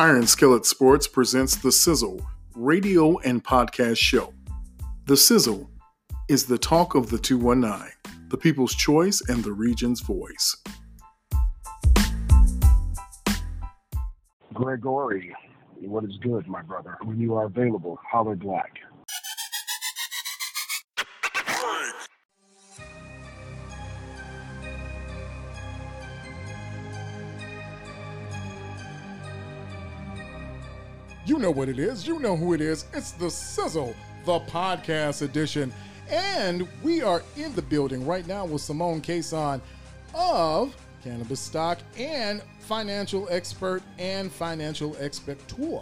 Iron Skillet Sports presents The Sizzle radio and podcast show. The Sizzle is the talk of the 219, the people's choice and the region's voice. Gregory, what is good, my brother? When you are available, holler black. Know what it is. You know who it is. It's the Sizzle, the podcast edition. And we are in the building right now with Cimone Casson of Cannabis Stock and financial expert and financial expector.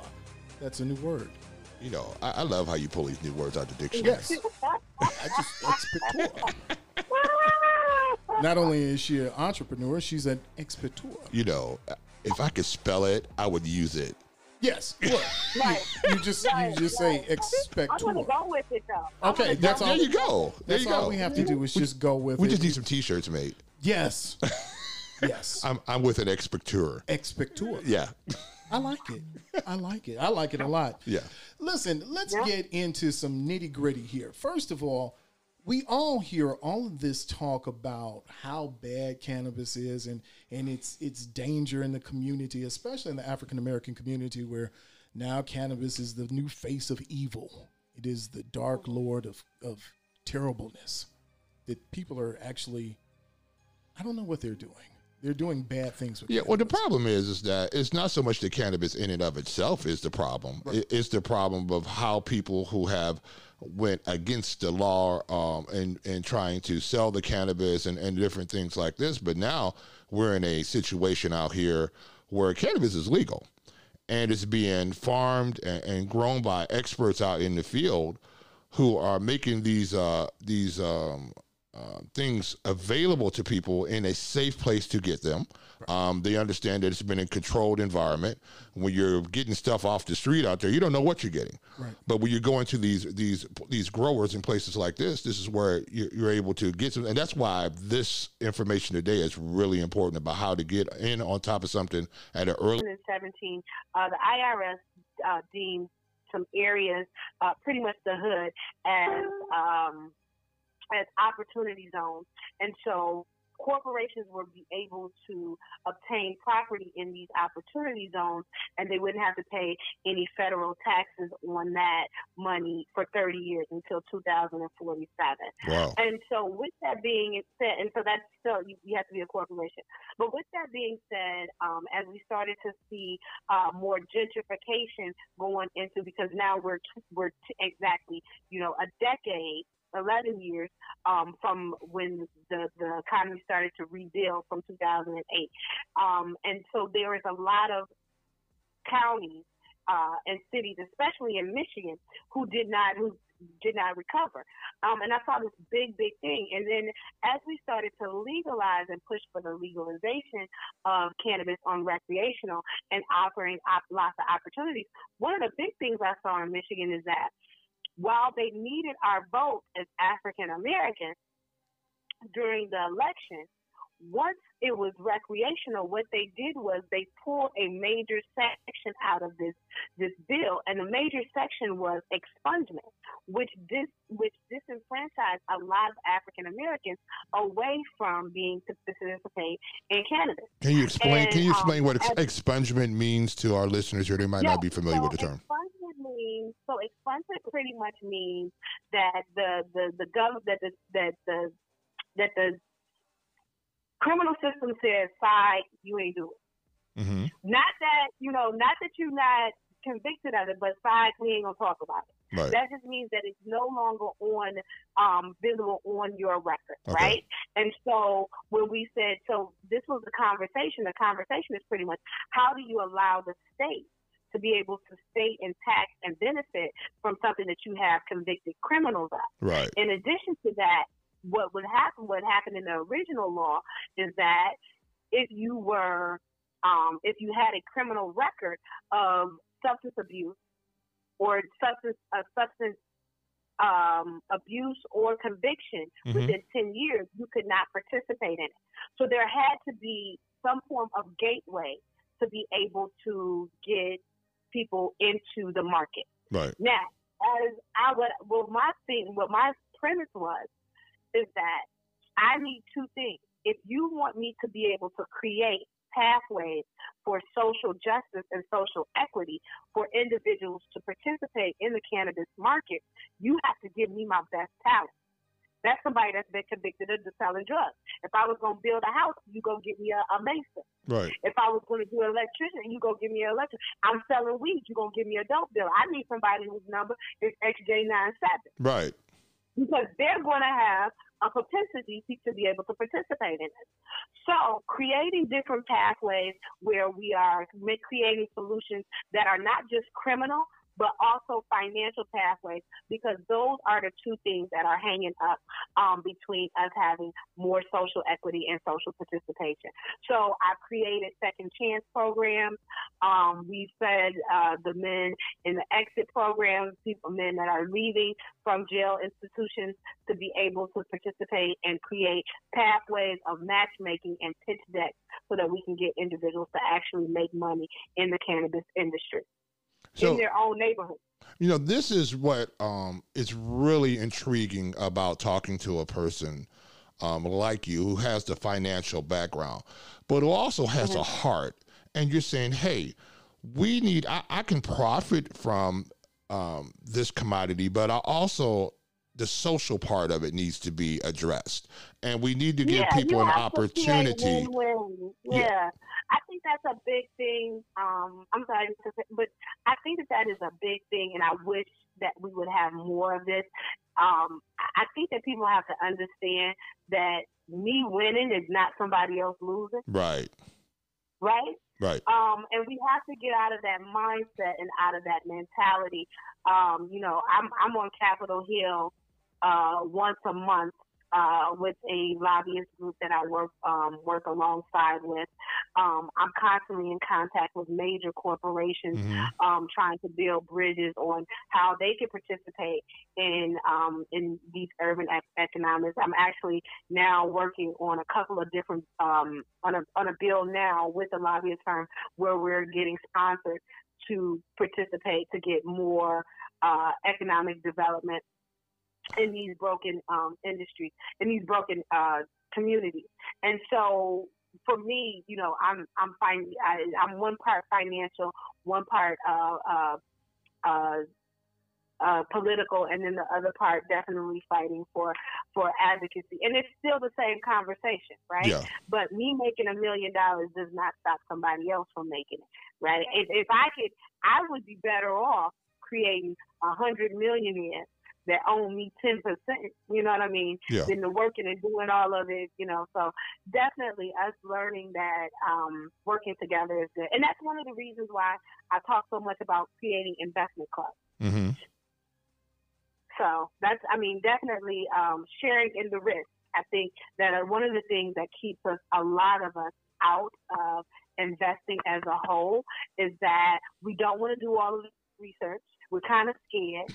That's a new word. You know, I, I love how you pull these new words out of the dictionary. Yes. I just expector. Not only is she an entrepreneur, she's an expector. You know, if I could spell it, I would use it. Yes. Look, Right. you, you just Right, you just say right. expector. I'm gonna go with it though. Okay, that's all. There you go. There That's you all go. we have to do is just go with it. We it. just need some T-shirts made. yes, yes. I'm I'm with an expecteur. Expector. Yeah, I like it. I like it. I like it a lot. yeah. Listen, let's Yeah. get into some nitty gritty here. First of all, we all hear all of this talk about how bad cannabis is and and its its danger in the community, especially in the African American community, where now cannabis is the new face of evil. It is the dark lord of of terribleness. That people are actually, I don't know what they're doing. They're doing bad things with Yeah, well, the problem is, is that it's not so much the cannabis in and of itself is the problem. It- It's the problem of how people who have went against the law um, and and trying to sell the cannabis and, and different things like this. But now we're in a situation out here where cannabis is legal and it's being farmed and, and grown by experts out in the field who are making these uh, these um, uh, things available to people in a safe place to get them. Um, they understand that it's been a controlled environment. When you're getting stuff off the street out there, you don't know what you're getting. Right. But when you go into these these these growers in places like this, this is where you're, you're able to get some, and that's why this information today is really important about how to get in on top of something at an early. 2017, uh, the IRS uh, deemed some areas, uh, pretty much the hood, as um, as opportunity zones, and so corporations would be able to obtain property in these opportunity zones, and they wouldn't have to pay any federal taxes on that money for 30 years until 2047. Wow. And so, with that being said, and so that's still you, you have to be a corporation. But with that being said, um, as we started to see uh, more gentrification going into, because now we're we're t- exactly you know a decade. 11 years um, from when the, the economy started to rebuild from 2008. Um, and so there is a lot of counties uh, and cities, especially in Michigan, who did not who did not recover. Um, and I saw this big, big thing. And then as we started to legalize and push for the legalization of cannabis on recreational and offering op- lots of opportunities, one of the big things I saw in Michigan is that while they needed our vote as African Americans during the election, once it was recreational, what they did was they pulled a major section out of this this bill, and the major section was expungement, which dis which disenfranchised a lot of African Americans away from being to participate in cannabis. Can you explain? And, can you um, explain what ex- expungement means to our listeners here? They might not be familiar so with the term. Expungement means so expungement pretty much means that the the the government that the that the that the criminal system says, "Side, you ain't do it." hmm Not that you know, not that you're not convicted of it, but side, we ain't gonna talk about it. Right. That just means that it's no longer on um, visible on your record, Okay. right? And so when we said, so this was the conversation. The conversation is pretty much how do you allow the state to be able to stay intact and benefit from something that you have convicted criminals of? Right. In addition to that, what would happen, what happened in the original law is that if you were, um, if you had a criminal record of substance abuse or substance, uh, substance um, abuse or conviction Mhm. within 10 years, you could not participate in it. So there had to be some form of gateway to be able to get people into the market. Right. Now, as I would, well, my thing, what my premise was, is that I need two things. If you want me to be able to create pathways for social justice and social equity for individuals to participate in the cannabis market, you have to give me my best talent. That's somebody that's been convicted of selling drugs. If I was going to build a house, you go give me a, a mason. Right. If I was going to do an electrician, you go give me an electrician. I'm selling weed, you going to give me a dope dealer. I need somebody whose number is XJ97 Right. because they're going to have a propensity to be able to participate in it. So, creating different pathways where we are creating solutions that are not just criminal, but also financial pathways, because those are the two things that are hanging up um, between us having more social equity and social participation. So I've created second chance programs. Um, we've fed uh, the men in the exit programs, people, men that are leaving from jail institutions to be able to participate and create pathways of matchmaking and pitch decks so that we can get individuals to actually make money in the cannabis industry So in their own neighborhood. You know, this is what um, is really intriguing about talking to a person um, like you who has the financial background, but who also has a heart. And you're saying, hey, we need, I, I can profit from um, this commodity, but I also, the social part of it needs to be addressed. And we need to give yeah, people an have to create opportunity. win-win. Yeah. Yeah. I think that's a big thing. Um, I'm sorry, but I think that that is a big thing, and I wish that we would have more of this. Um, I I think that people have to understand that me winning is not somebody else losing, Right, right? right. Um, and we have to get out of that mindset and out of that mentality. Um, you know, I'm I'm on Capitol Hill uh, once a month uh, with a lobbyist group that I work um, work alongside with. Um, I'm constantly in contact with major corporations, Mhm. um, trying to build bridges on how they can participate in um, in these urban ec- economics. I'm actually now working on a couple of different um, on a on a bill now with a lobbyist firm where we're getting sponsored to participate to get more uh, economic development in these broken um, industries, in these broken uh, communities. And so for me, you know, I'm I'm fin- I, I'm one part financial, one part uh, uh, uh, uh, political, and then the other part definitely fighting for for advocacy. And it's still the same conversation, right? Yeah. But me making a million dollars does not stop somebody else from making it, right? If, if I could, I would be better off creating a hundred millionaires that own me ten percent. You know what I mean? Yeah. Than the working and doing all of it. You know, so definitely us learning that um, working together is good, and that's one of the reasons why I talk so much about creating investment clubs. hmm So that's, I mean, definitely um, sharing in the risk. I think that uh, one of the things that keeps us, a lot of us, out of investing as a whole is that we don't want to do all of the research. We're kind of scared,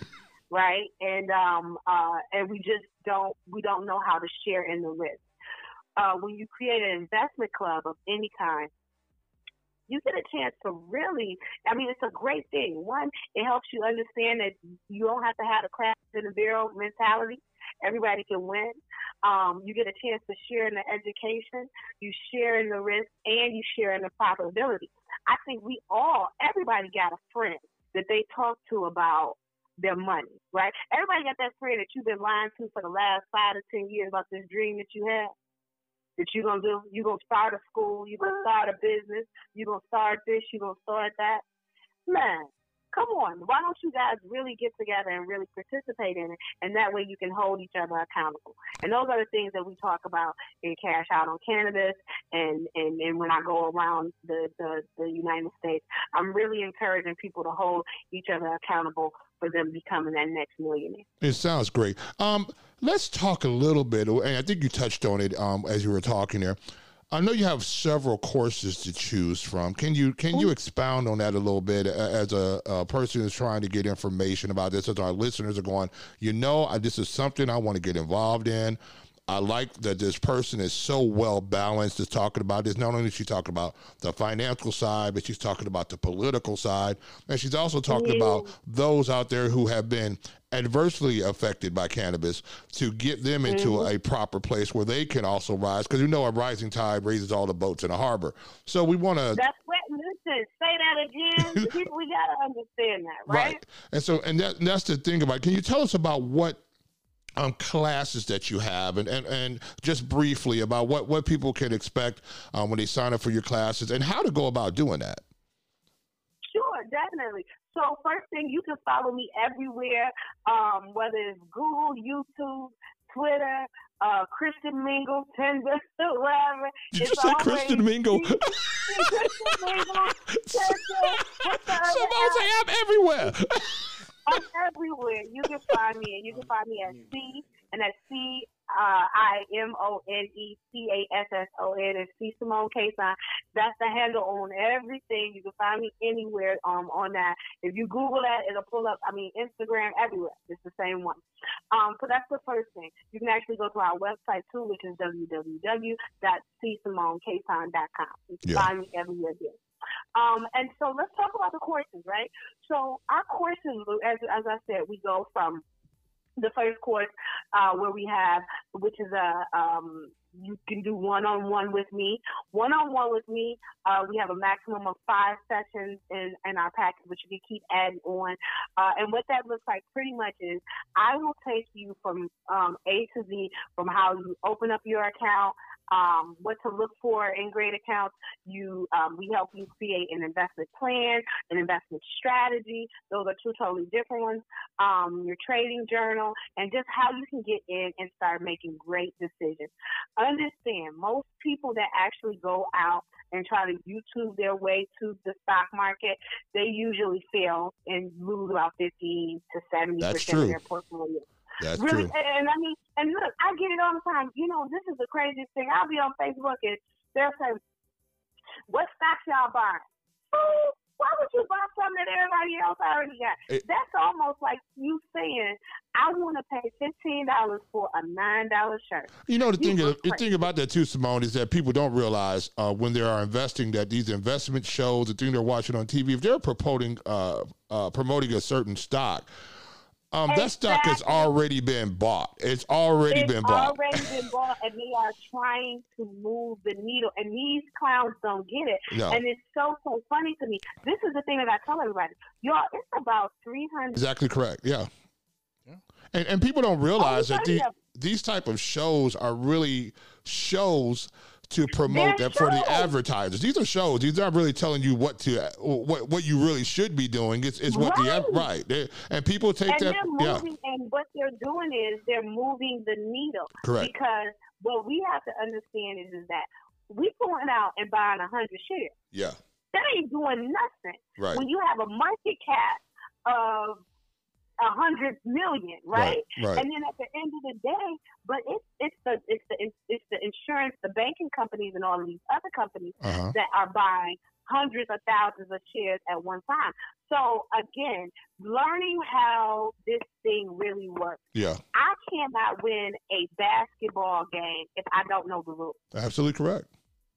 right? And um, uh, and we just don't we don't know how to share in the risk. Uh, when you create an investment club of any kind, you get a chance to really, I mean, it's a great thing. One, it helps you understand that you don't have to have a crash in the barrel mentality. Everybody can win. Um, you get a chance to share in the education, you share in the risk, and you share in the profitability. I think we all, everybody got a friend that they talk to about their money, right? Everybody got that friend that you've been lying to for the last five to ten years about this dream that you have. that you're gonna do. You're gonna start a school. You're gonna start a business. You're gonna start this. You're gonna start that. Man, come on. Why don't you guys really get together and really participate in it? And that way you can hold each other accountable. And those are the things that we talk about in Cash Out on Cannabis. And and, and when I go around the, the the United States, I'm really encouraging people to hold each other accountable for them becoming that next millionaire. It sounds great. Um, let's talk a little bit, and I think you touched on it um, as you were talking there. I know you have several courses to choose from. Can you can you expound on that a little bit as a, a person who's trying to get information about this? As our listeners are going, you know, I- this is something I want to get involved in. I like that this person is so well balanced. Is talking about this. Not only is she talking about the financial side, but she's talking about the political side, and she's also talking about those out there who have been adversely affected by cannabis to get them into mm-hmm. a proper place where they can also rise because you know a rising tide raises all the boats in a harbor. So we want to. That's what. Listen, say that again. we gotta understand that, right? right? And so, and that, and that's the thing about. Can you tell us about what um, classes that you have and, and, and just briefly about what, what people can expect um, when they sign up for your classes and how to go about doing that. Sure, definitely. So first thing, you can follow me everywhere, um, whether it's Google, YouTube, Twitter, uh, Christian Mingle, Tinder, whatever. Did it's you say Christian Mingle? Christian Mingle, Tinder. Somebody say I'm everywhere. I'm everywhere. You can find me, and you can find me at C, and that's C uh, I M O N E C A S S O N and C Cimone Casson. That's the handle on everything. You can find me anywhere um, on that. If you Google that, it'll pull up. I mean, Instagram everywhere. It's the same one. Um, so that's the first thing. You can actually go to our website too, which is www.csimonecason.com. You can yeah. find me everywhere there. Um, and so let's talk about the courses, right? So our courses, as, as I said, we go from the first course uh, where we have, which is a um, you can do one on one with me. One on one with me, uh, we have a maximum of five sessions in, in our package, which you can keep adding on. Uh, and what that looks like pretty much is I will take you from um, A to Z, from how you open up your account, um, what to look for in great accounts. You, um, we help you create an investment plan, an investment strategy. Those are two totally different ones. Um, your trading journal, and just how you can get in and start making great decisions. Understand, most people that actually go out and try to YouTube their way to the stock market, they usually fail and lose about 50 to 70 percent of their portfolio. That's really, true. And, I mean, and I get it all the time. You know, this is the craziest thing. I'll be on Facebook and they'll say, "What stocks y'all buying?" why would you buy something that everybody else already got? It, That's almost like you saying, I want to pay fifteen dollars for a nine dollar shirt. You know the thing, is, the thing about that too, Cimone, is that people don't realize uh, when they are investing that these investment shows, the thing they're watching on TV, if they're promoting uh, uh, promoting a certain stock um, exactly. that stock has already been bought. It's already it's been bought. already been bought, and they are trying to move the needle. And these clowns don't get it. No. And it's so so funny to me. This is the thing that I tell everybody, y'all. It's about three hundred. Exactly correct. Yeah. yeah. And and people don't realize oh, that these, these type of shows are really shows to promote that for the advertisers. These are shows. These aren't really telling you what to what what you really should be doing. It's it's what right. the right they, and people take and that. Moving, yeah. And what they're doing is they're moving the needle. Correct. Because what we have to understand is is that we going out and buying a hundred shares. Yeah. That ain't doing nothing. Right. When you have a market cap of a hundred million, right? Right, right? And then at the end of the day, but it's it's the it's the it's the insurance, the banking companies, and all of these other companies uh-huh. that are buying hundreds of thousands of shares at one time. So again, learning how this thing really works. Yeah. I cannot win a basketball game if I don't know the rules. Absolutely correct.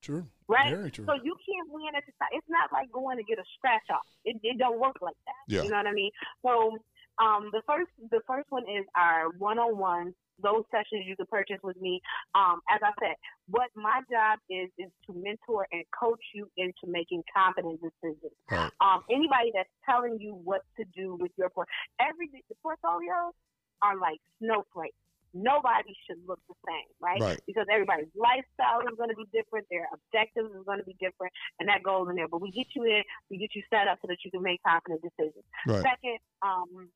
True. Right. Very true. So you can't win at the time. It's not like going to get a scratch off. It, it don't work like that. Yeah. You know what I mean? So um, the first the first one is our one on one. Those sessions you can purchase with me. Um, as I said, what my job is is to mentor and coach you into making confident decisions. Right. Um, anybody that's telling you what to do with your port, every the portfolios are like snowflakes nobody should look the same, right? right? Because everybody's lifestyle is going to be different, their objectives is going to be different, and that goes in there. But we get you in, we get you set up so that you can make confident decisions. Right. Second, um,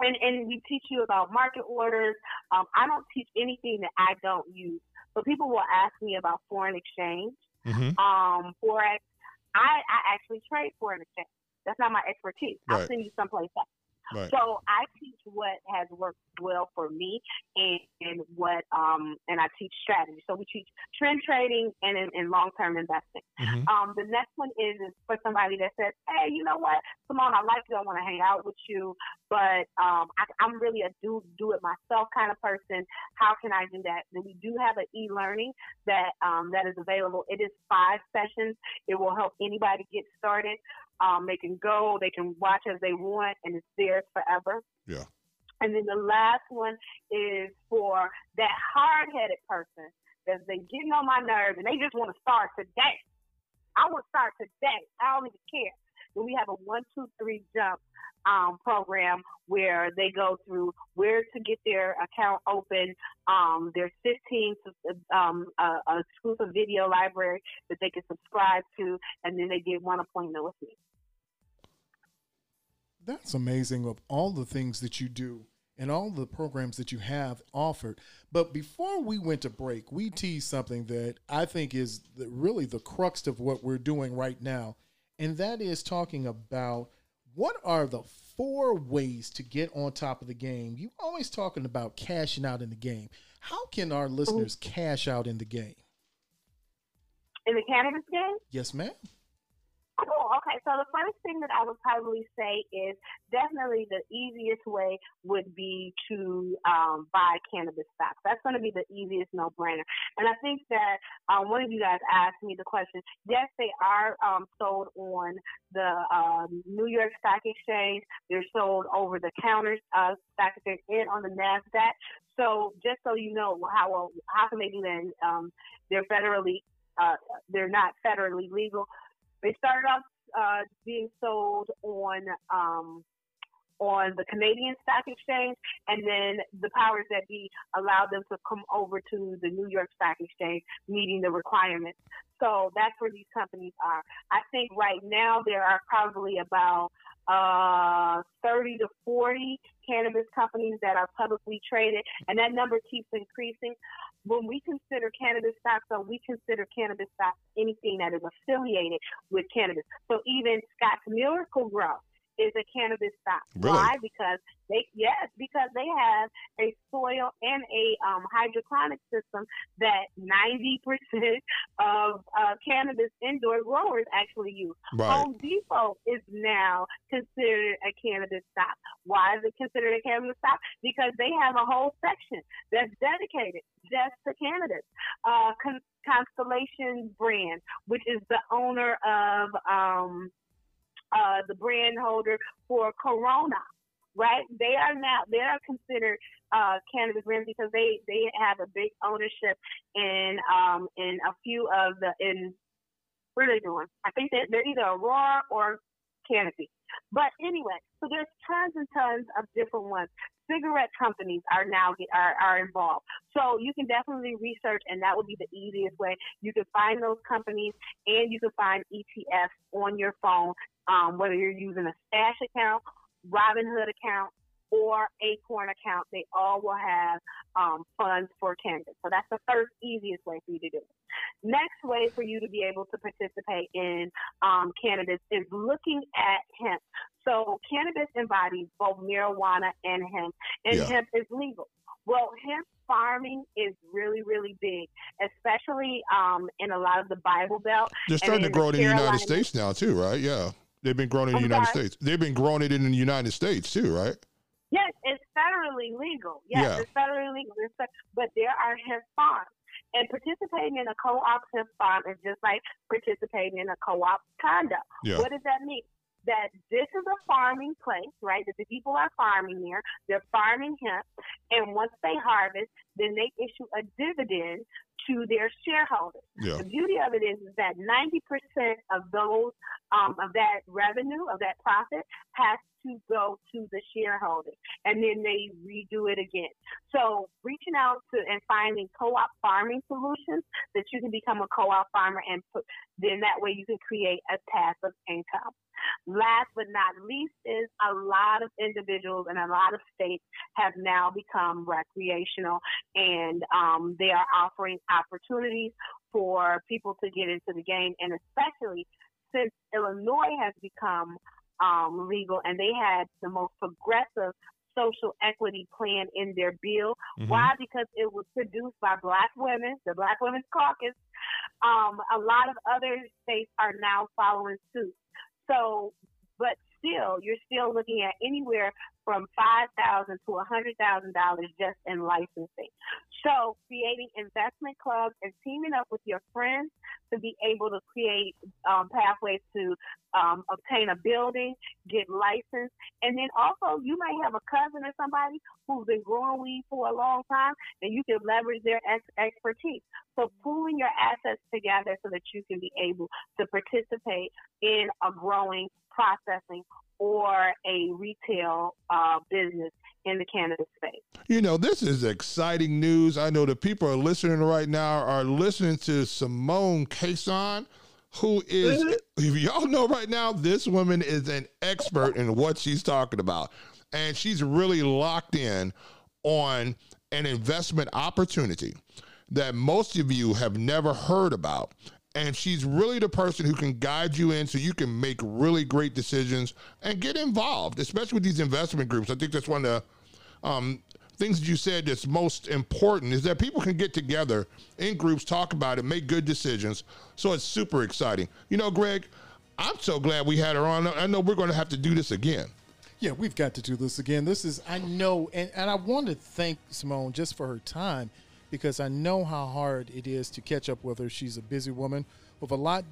and, and we teach you about market orders. Um, I don't teach anything that I don't use. So people will ask me about foreign exchange, mm-hmm. um, forex. I, I actually trade foreign exchange. That's not my expertise. I'll send you someplace else. Right. So I teach what has worked well for me and, and what um and I teach strategy. So we teach trend trading and and long term investing. Mhm. Um, the next one is, is for somebody that says, "Hey, you know what, Cimone, I like you. I want to hang out with you, but um, I, I'm really a do do it myself kind of person. How can I do that?" Then we do have an e-learning that um, that is available. It is five sessions. It will help anybody get started. Um, they can go, they can watch as they want, and it's theirs forever. Yeah. And then the last one is for that hard-headed person that's been getting on my nerves and they just want to start today. I want to start today. I don't even care. Then we have a one, two, three jump um, program where they go through where to get their account open. Um, there's 15 um, uh, a video library that they can subscribe to, and then they get one appointment with me. That's amazing of all the things that you do and all the programs that you have offered. But before we went to break, we teased something that I think is the, really the crux of what we're doing right now, and that is talking about what are the four ways to get on top of the game. You always talking about cashing out in the game. How can our mm-hmm. listeners cash out in the game? In the cannabis game? Yes, ma'am. Cool. Okay. So the first thing that I would probably say is definitely the easiest way would be to um, buy cannabis stocks. That's going to be the easiest no-brainer. And I think that um, one of you guys asked me the question. Yes, they are um, sold on the um, New York Stock Exchange. They're sold over the counters uh, stock exchange and on the Nasdaq. So just so you know how well, how can they do that? Um, they're federally uh, they're not federally legal. They started off uh, being sold on um, on the Canadian Stock Exchange, and then the powers that be allowed them to come over to the New York Stock Exchange, meeting the requirements. So that's where these companies are. I think right now there are probably about uh, 30 to 40 cannabis companies that are publicly traded, and that number keeps increasing. When we consider cannabis stocks, so we consider cannabis stocks anything that is affiliated with cannabis. So even Scotts Miracle-Gro is a cannabis stock. Really? Why? Because they yes, because they have a soil and a um, hydroponic system that ninety percent of uh, cannabis indoor growers actually use. Right. Home Depot is now considered a cannabis stock. Why is it considered a cannabis stock? Because they have a whole section that's dedicated just to cannabis. Uh, Con- Constellation Brand, which is the owner of um, uh, the brand holder for Corona, right? They are now they are considered uh, cannabis brands because they they have a big ownership in um, in a few of the in what are they doing? I think that they're either Aurora or Canopy. But anyway, so there's tons and tons of different ones. Cigarette companies are now get, are, are involved. So you can definitely research, and that would be the easiest way. You can find those companies, and you can find ETFs on your phone, um, whether you're using a Stash account, Robinhood account, or Acorn account. They all will have um, funds for cannabis. So that's the first easiest way for you to do it. Next way for you to be able to participate in um, cannabis is looking at hemp. So cannabis embodies both marijuana and hemp, and Yeah. hemp is legal. Well, hemp farming is really, really big, especially um, in a lot of the Bible Belt. They're starting to grow it in the United States now too, right? Yeah. They've been growing it in the oh I'm United sorry? States. They've been growing it in the United States too, right? Yes, it's federally legal. Yes, Yeah. it's federally legal. It's but there are hemp farms. And participating in a co-op hemp farm is just like participating in a co-op condo. Yeah. What does that mean? That this is a farming place, right? That the people are farming here. They're farming hemp. And once they harvest, then they issue a dividend to their shareholders. Yeah. The beauty of it is, is that 90% of those, um, of that revenue, of that profit, has to go to the shareholders, and then they redo it again. So reaching out to and finding co-op farming solutions that you can become a co-op farmer, and put, then that way you can create a passive income. Last but not least is a lot of individuals and a lot of states have now become recreational and um, they are offering opportunities for people to get into the game and especially since Illinois has become um, legal, and they had the most progressive social equity plan in their bill. Mhm. Why? Because it was produced by black women, the Black Women's Caucus. Um, a lot of other states are now following suit. So, but still, you're still looking at anywhere from five thousand to a hundred thousand dollars just in licensing. So, creating investment clubs and teaming up with your friends to be able to create um, pathways to um, obtain a building, get licensed, and then also you might have a cousin or somebody who's been growing weed for a long time, and you can leverage their ex- expertise. So, pooling your assets together so that you can be able to participate in a growing, processing, or a retail uh, business in the cannabis space. You know, this is exciting news. I know the people are listening right now are listening to Cimone Casson, who is, if y'all know right now, this woman is an expert in what she's talking about. And she's really locked in on an investment opportunity that most of you have never heard about. And she's really the person who can guide you in so you can make really great decisions and get involved, especially with these investment groups. I think that's one of the um, things that you said that's most important is that people can get together in groups, talk about it, make good decisions. So it's super exciting. You know, Greg, I'm so glad we had her on. I know we're going to have to do this again. Yeah, we've got to do this again. This is, I know, and, and I want to thank Cimone just for her time because I know how hard it is to catch up with her. She's a busy woman with a lot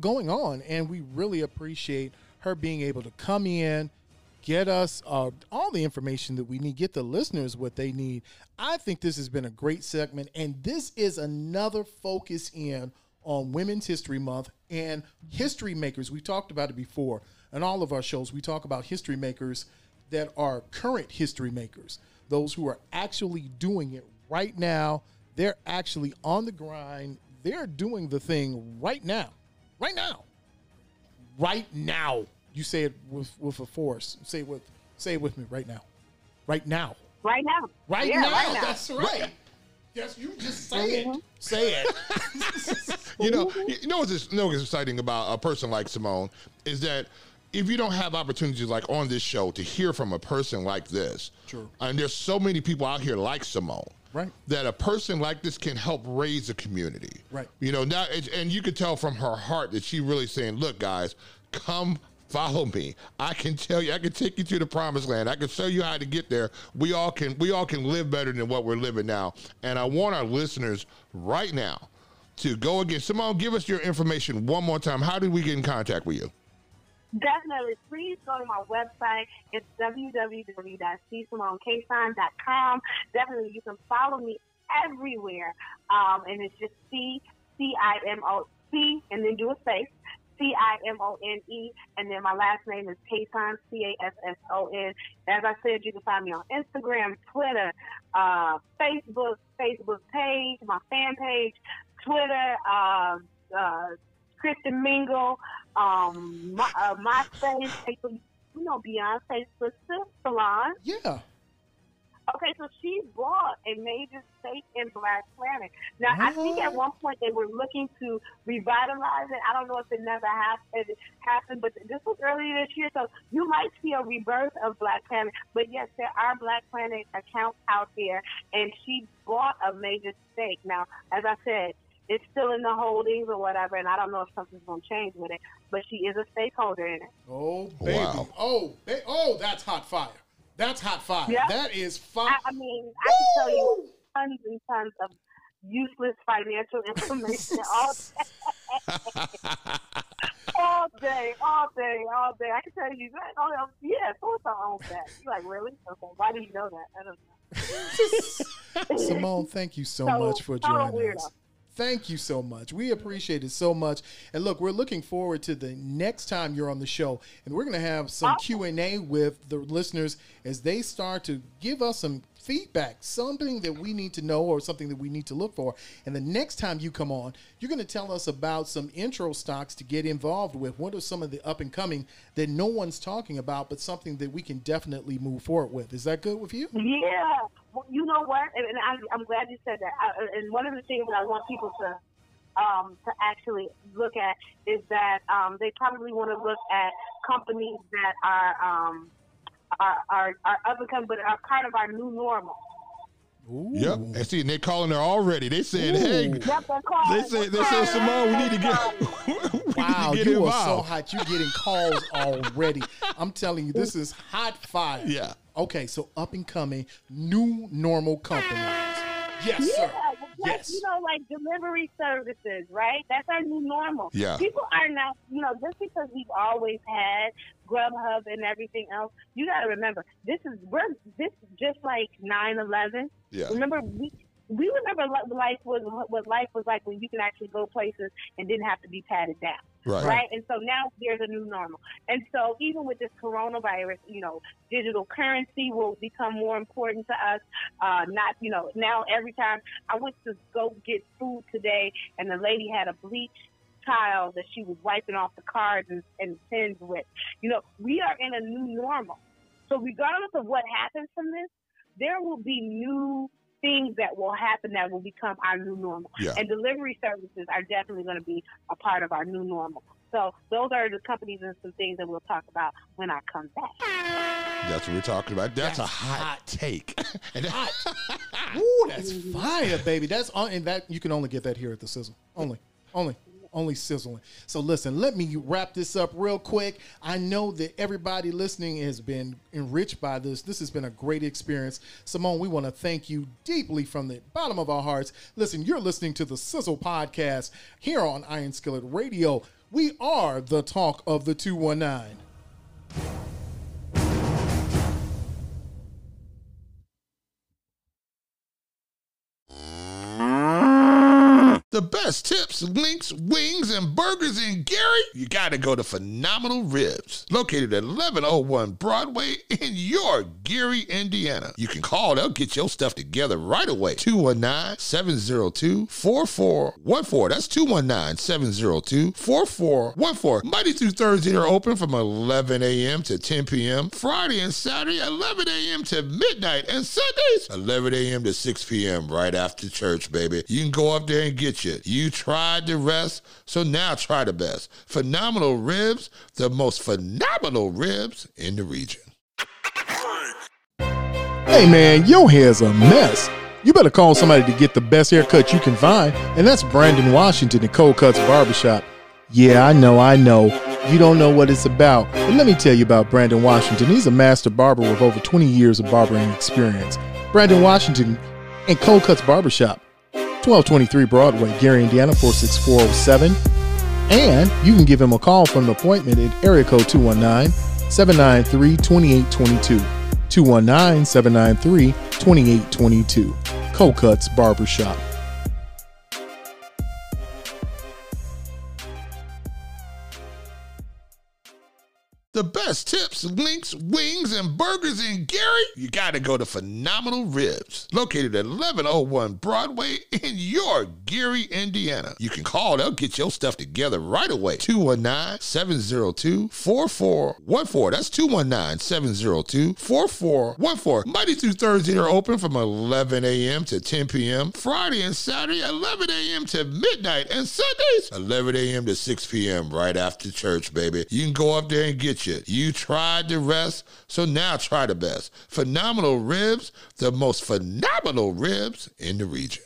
going on, and we really appreciate her being able to come in, get us uh, all the information that we need, get the listeners what they need. I think this has been a great segment, and this is another focus in on Women's History Month and history makers. We talked about it before in all of our shows. We talk about history makers that are current history makers, those who are actually doing it right now. They're actually on the grind. They're doing the thing right now. Right now. Right now. You say it with, with a force. Say it with say it with me right now. Right now. Right now. Right Yeah, now. right now. That's right. Yes, you just say it. Mm-hmm. Say it. You know, mm-hmm. you know what's, you know what's exciting about a person like Cimone is that if you don't have opportunities like on this show to hear from a person like this, True. and there's so many people out here like Cimone, Right. That a person like this can help raise a community, Right. You know, now it's, and you could tell from her heart that she really saying, "Look, guys, come." Follow me. I can tell you. I can take you to the promised land. I can show you how to get there. We all can. We all can live better than what we're living now. And I want our listeners right now to go again. Cimone, give us your information one more time. How did we get in contact with you? Definitely. Please go to my website. It's www.csimonecason.com. Definitely, you can follow me everywhere. Um, and it's just C C I M O C and then do a space. C I M O N E, and then my last name is Casson, C A S S O N. As I said, you can find me on Instagram, Twitter, uh, Facebook, Facebook page, my fan page, Twitter, uh, uh, Christian Mingle, um, my, uh, MySpace, Facebook, you know, Beyonce's sister, Solange. Yeah. Okay, so she bought a major stake in Black Planet. Now, I think at one point they were looking to revitalize it. I don't know if it never happened, happened, but this was earlier this year, so you might see a rebirth of Black Planet. But yes, there are Black Planet accounts out there, and she bought a major stake. Now, as I said, it's still in the holdings or whatever, and I don't know if something's going to change with it, but she is a stakeholder in it. Oh baby. Wow. Oh, ba- oh, that's hot fire. That's hot fire. Yeah. That is fire. I, I mean, I can tell you tons and tons of useless financial information all all day, all day, all day. I can tell you that. Oh, yeah, so it's our own that. You're like, really? Okay, why do you know that? I don't know. Cimone, thank you so So, much for total joining weirdo. us. Thank you so much. We appreciate it so much. And look, we're looking forward to the next time you're on the show, and we're going to have some Q and A with the listeners as they start to give us some feedback, something that we need to know or something that we need to look for. And the next time you come on, you're going to tell us about some intro stocks to get involved with. What are some of the up and coming that no one's talking about, but something that we can definitely move forward with? Is that good with you? Yeah. Well, you know what? And, I, I'm glad you said that. I, and one of the things that I want people to um, to actually look at is that um, they probably want to look at companies that are um, are, are, are up and coming, but are kind of our new normal. Ooh. Yep. And see, and they calling her already. They said, "Hey." Yep, they're calling- They say they they're said calling Cimone, we need to get everybody. we Wow, need to get you are so involved. hot. You're getting calls already. I'm telling you, this is hot fire. Yeah. Okay, so up and coming new normal companies. Yes, sir. Like, Yes. you know, like delivery services, right? That's our new normal. Yeah. People are now, you know, just because we've always had Grubhub and everything else, you got to remember, this is we're this is just like 9/11. Yeah. Remember we. We remember what life was what life was like when you can actually go places and didn't have to be patted down Right. right? And so now there's a new normal. And so even with this coronavirus, you know, digital currency will become more important to us. Uh, not, you know, now every time I went to go get food today, and the lady had a bleach tile that she was wiping off the cards and, and pins with. You know, we are in a new normal. So regardless of what happens from this, there will be new things that will happen that will become our new normal. Yeah. And delivery services are definitely going to be a part of our new normal. So those are the companies and some things that we'll talk about when I come back. That's what we're talking about. That's, a hot, hot. take. and that- Ooh, that's fire, baby. That's on, and that you can only get that here at the Sizzle. Only, only, only sizzling. So listen, let me wrap this up real quick. I know that everybody listening has been enriched by this. This has been a great experience. Cimone, we want to thank you deeply from the bottom of our hearts. Listen, you're listening to the Sizzle podcast here on Iron Skillet Radio. We are the talk of the 219. The best tips, links, wings, and burgers in Gary, you got to go to Phenomenal Ribs, located at 1101 Broadway in your Gary, Indiana. You can call, they'll get your stuff together right away. 219 702 4414. That's 219 702 4414. Monday through Thursday, they're open from 11 a.m. to 10 p.m. Friday and Saturday, 11 a.m. to midnight. And Sundays, 11 a.m. to 6 p.m. right after church, baby. You can go up there and get you. You tried the rest, so now try the best. Phenomenal ribs, the most phenomenal ribs in the region. Hey man, your hair's a mess. You better call somebody to get the best haircut you can find, and that's Brandon Washington at Cold Cuts Barbershop. Yeah, I know, I know. You don't know what it's about, but let me tell you about Brandon Washington. He's a master barber with over 20 years of barbering experience. Brandon Washington and Cold Cuts Barbershop, 1223 Broadway, Gary, Indiana, 46407. And you can give him a call for an appointment at area code 219 793 2822. 219 793 2822. Cold Cuts Barbershop. The best tips, links, wings, and burgers in Gary, you got to go to Phenomenal Ribs, located at 1101 Broadway in your Gary, Indiana. You can call, they'll get your stuff together right away. 219 702 4414. That's 219 702 4414. Monday through Thursday, they're open from 11 a.m. to 10 p.m. Friday and Saturday, 11 a.m. to midnight. And Sundays, 11 a.m. to 6 p.m. right after church, baby. You can go up there and get you. You tried the rest, so now try the best. Phenomenal ribs, the most phenomenal ribs in the region.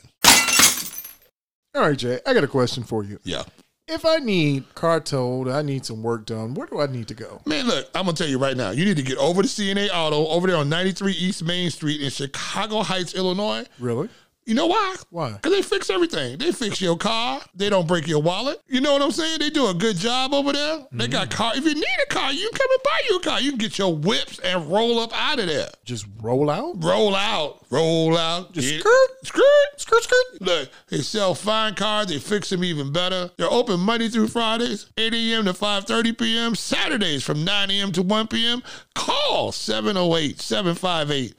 All right, Jay, I got a question for you. Yeah. If I need car towed, I need some work done, where do I need to go? Man, look, I'm gonna tell you right now. You need to get over to CNA Auto over there on 93 East Main Street in Chicago Heights, Illinois. Really? You know why? Why? Because they fix everything. They fix your car. They don't break your wallet. You know what I'm saying? They do a good job over there. They mm-hmm. got car. If you need a car, you can come and buy you a car. You can get your whips and roll up out of there. Just roll out? Roll out. Roll out. Just Get- skirt? Skirt. Skirt, skirt. Look, they sell fine cars. They fix them even better. They're open Monday through Fridays, 8 a.m. to 5.30 p.m. Saturdays from 9 a.m. to 1 p.m. Call oh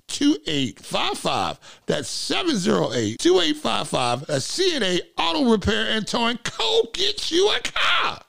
708-758-2855. That's 708-2855. That's CNA Auto Repair and Towing. Go get you a car.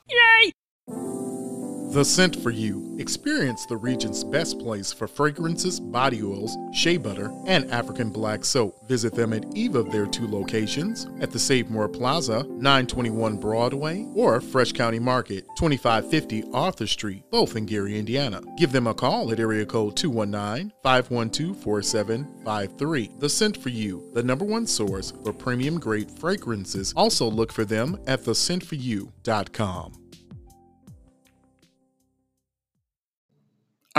The Scent for You. Experience the region's best place for fragrances, body oils, shea butter, and African black soap. Visit them at either of their two locations at the Save More Plaza, 921 Broadway, or Fresh County Market, 2550 Arthur Street, both in Gary, Indiana. Give them a call at area code 219 512 4753. The Scent for You, the number one source for premium grade fragrances. Also look for them at thescentforyou.com.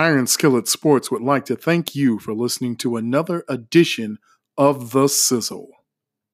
Iron Skillet Sports would like to thank you for listening to another edition of The Sizzle.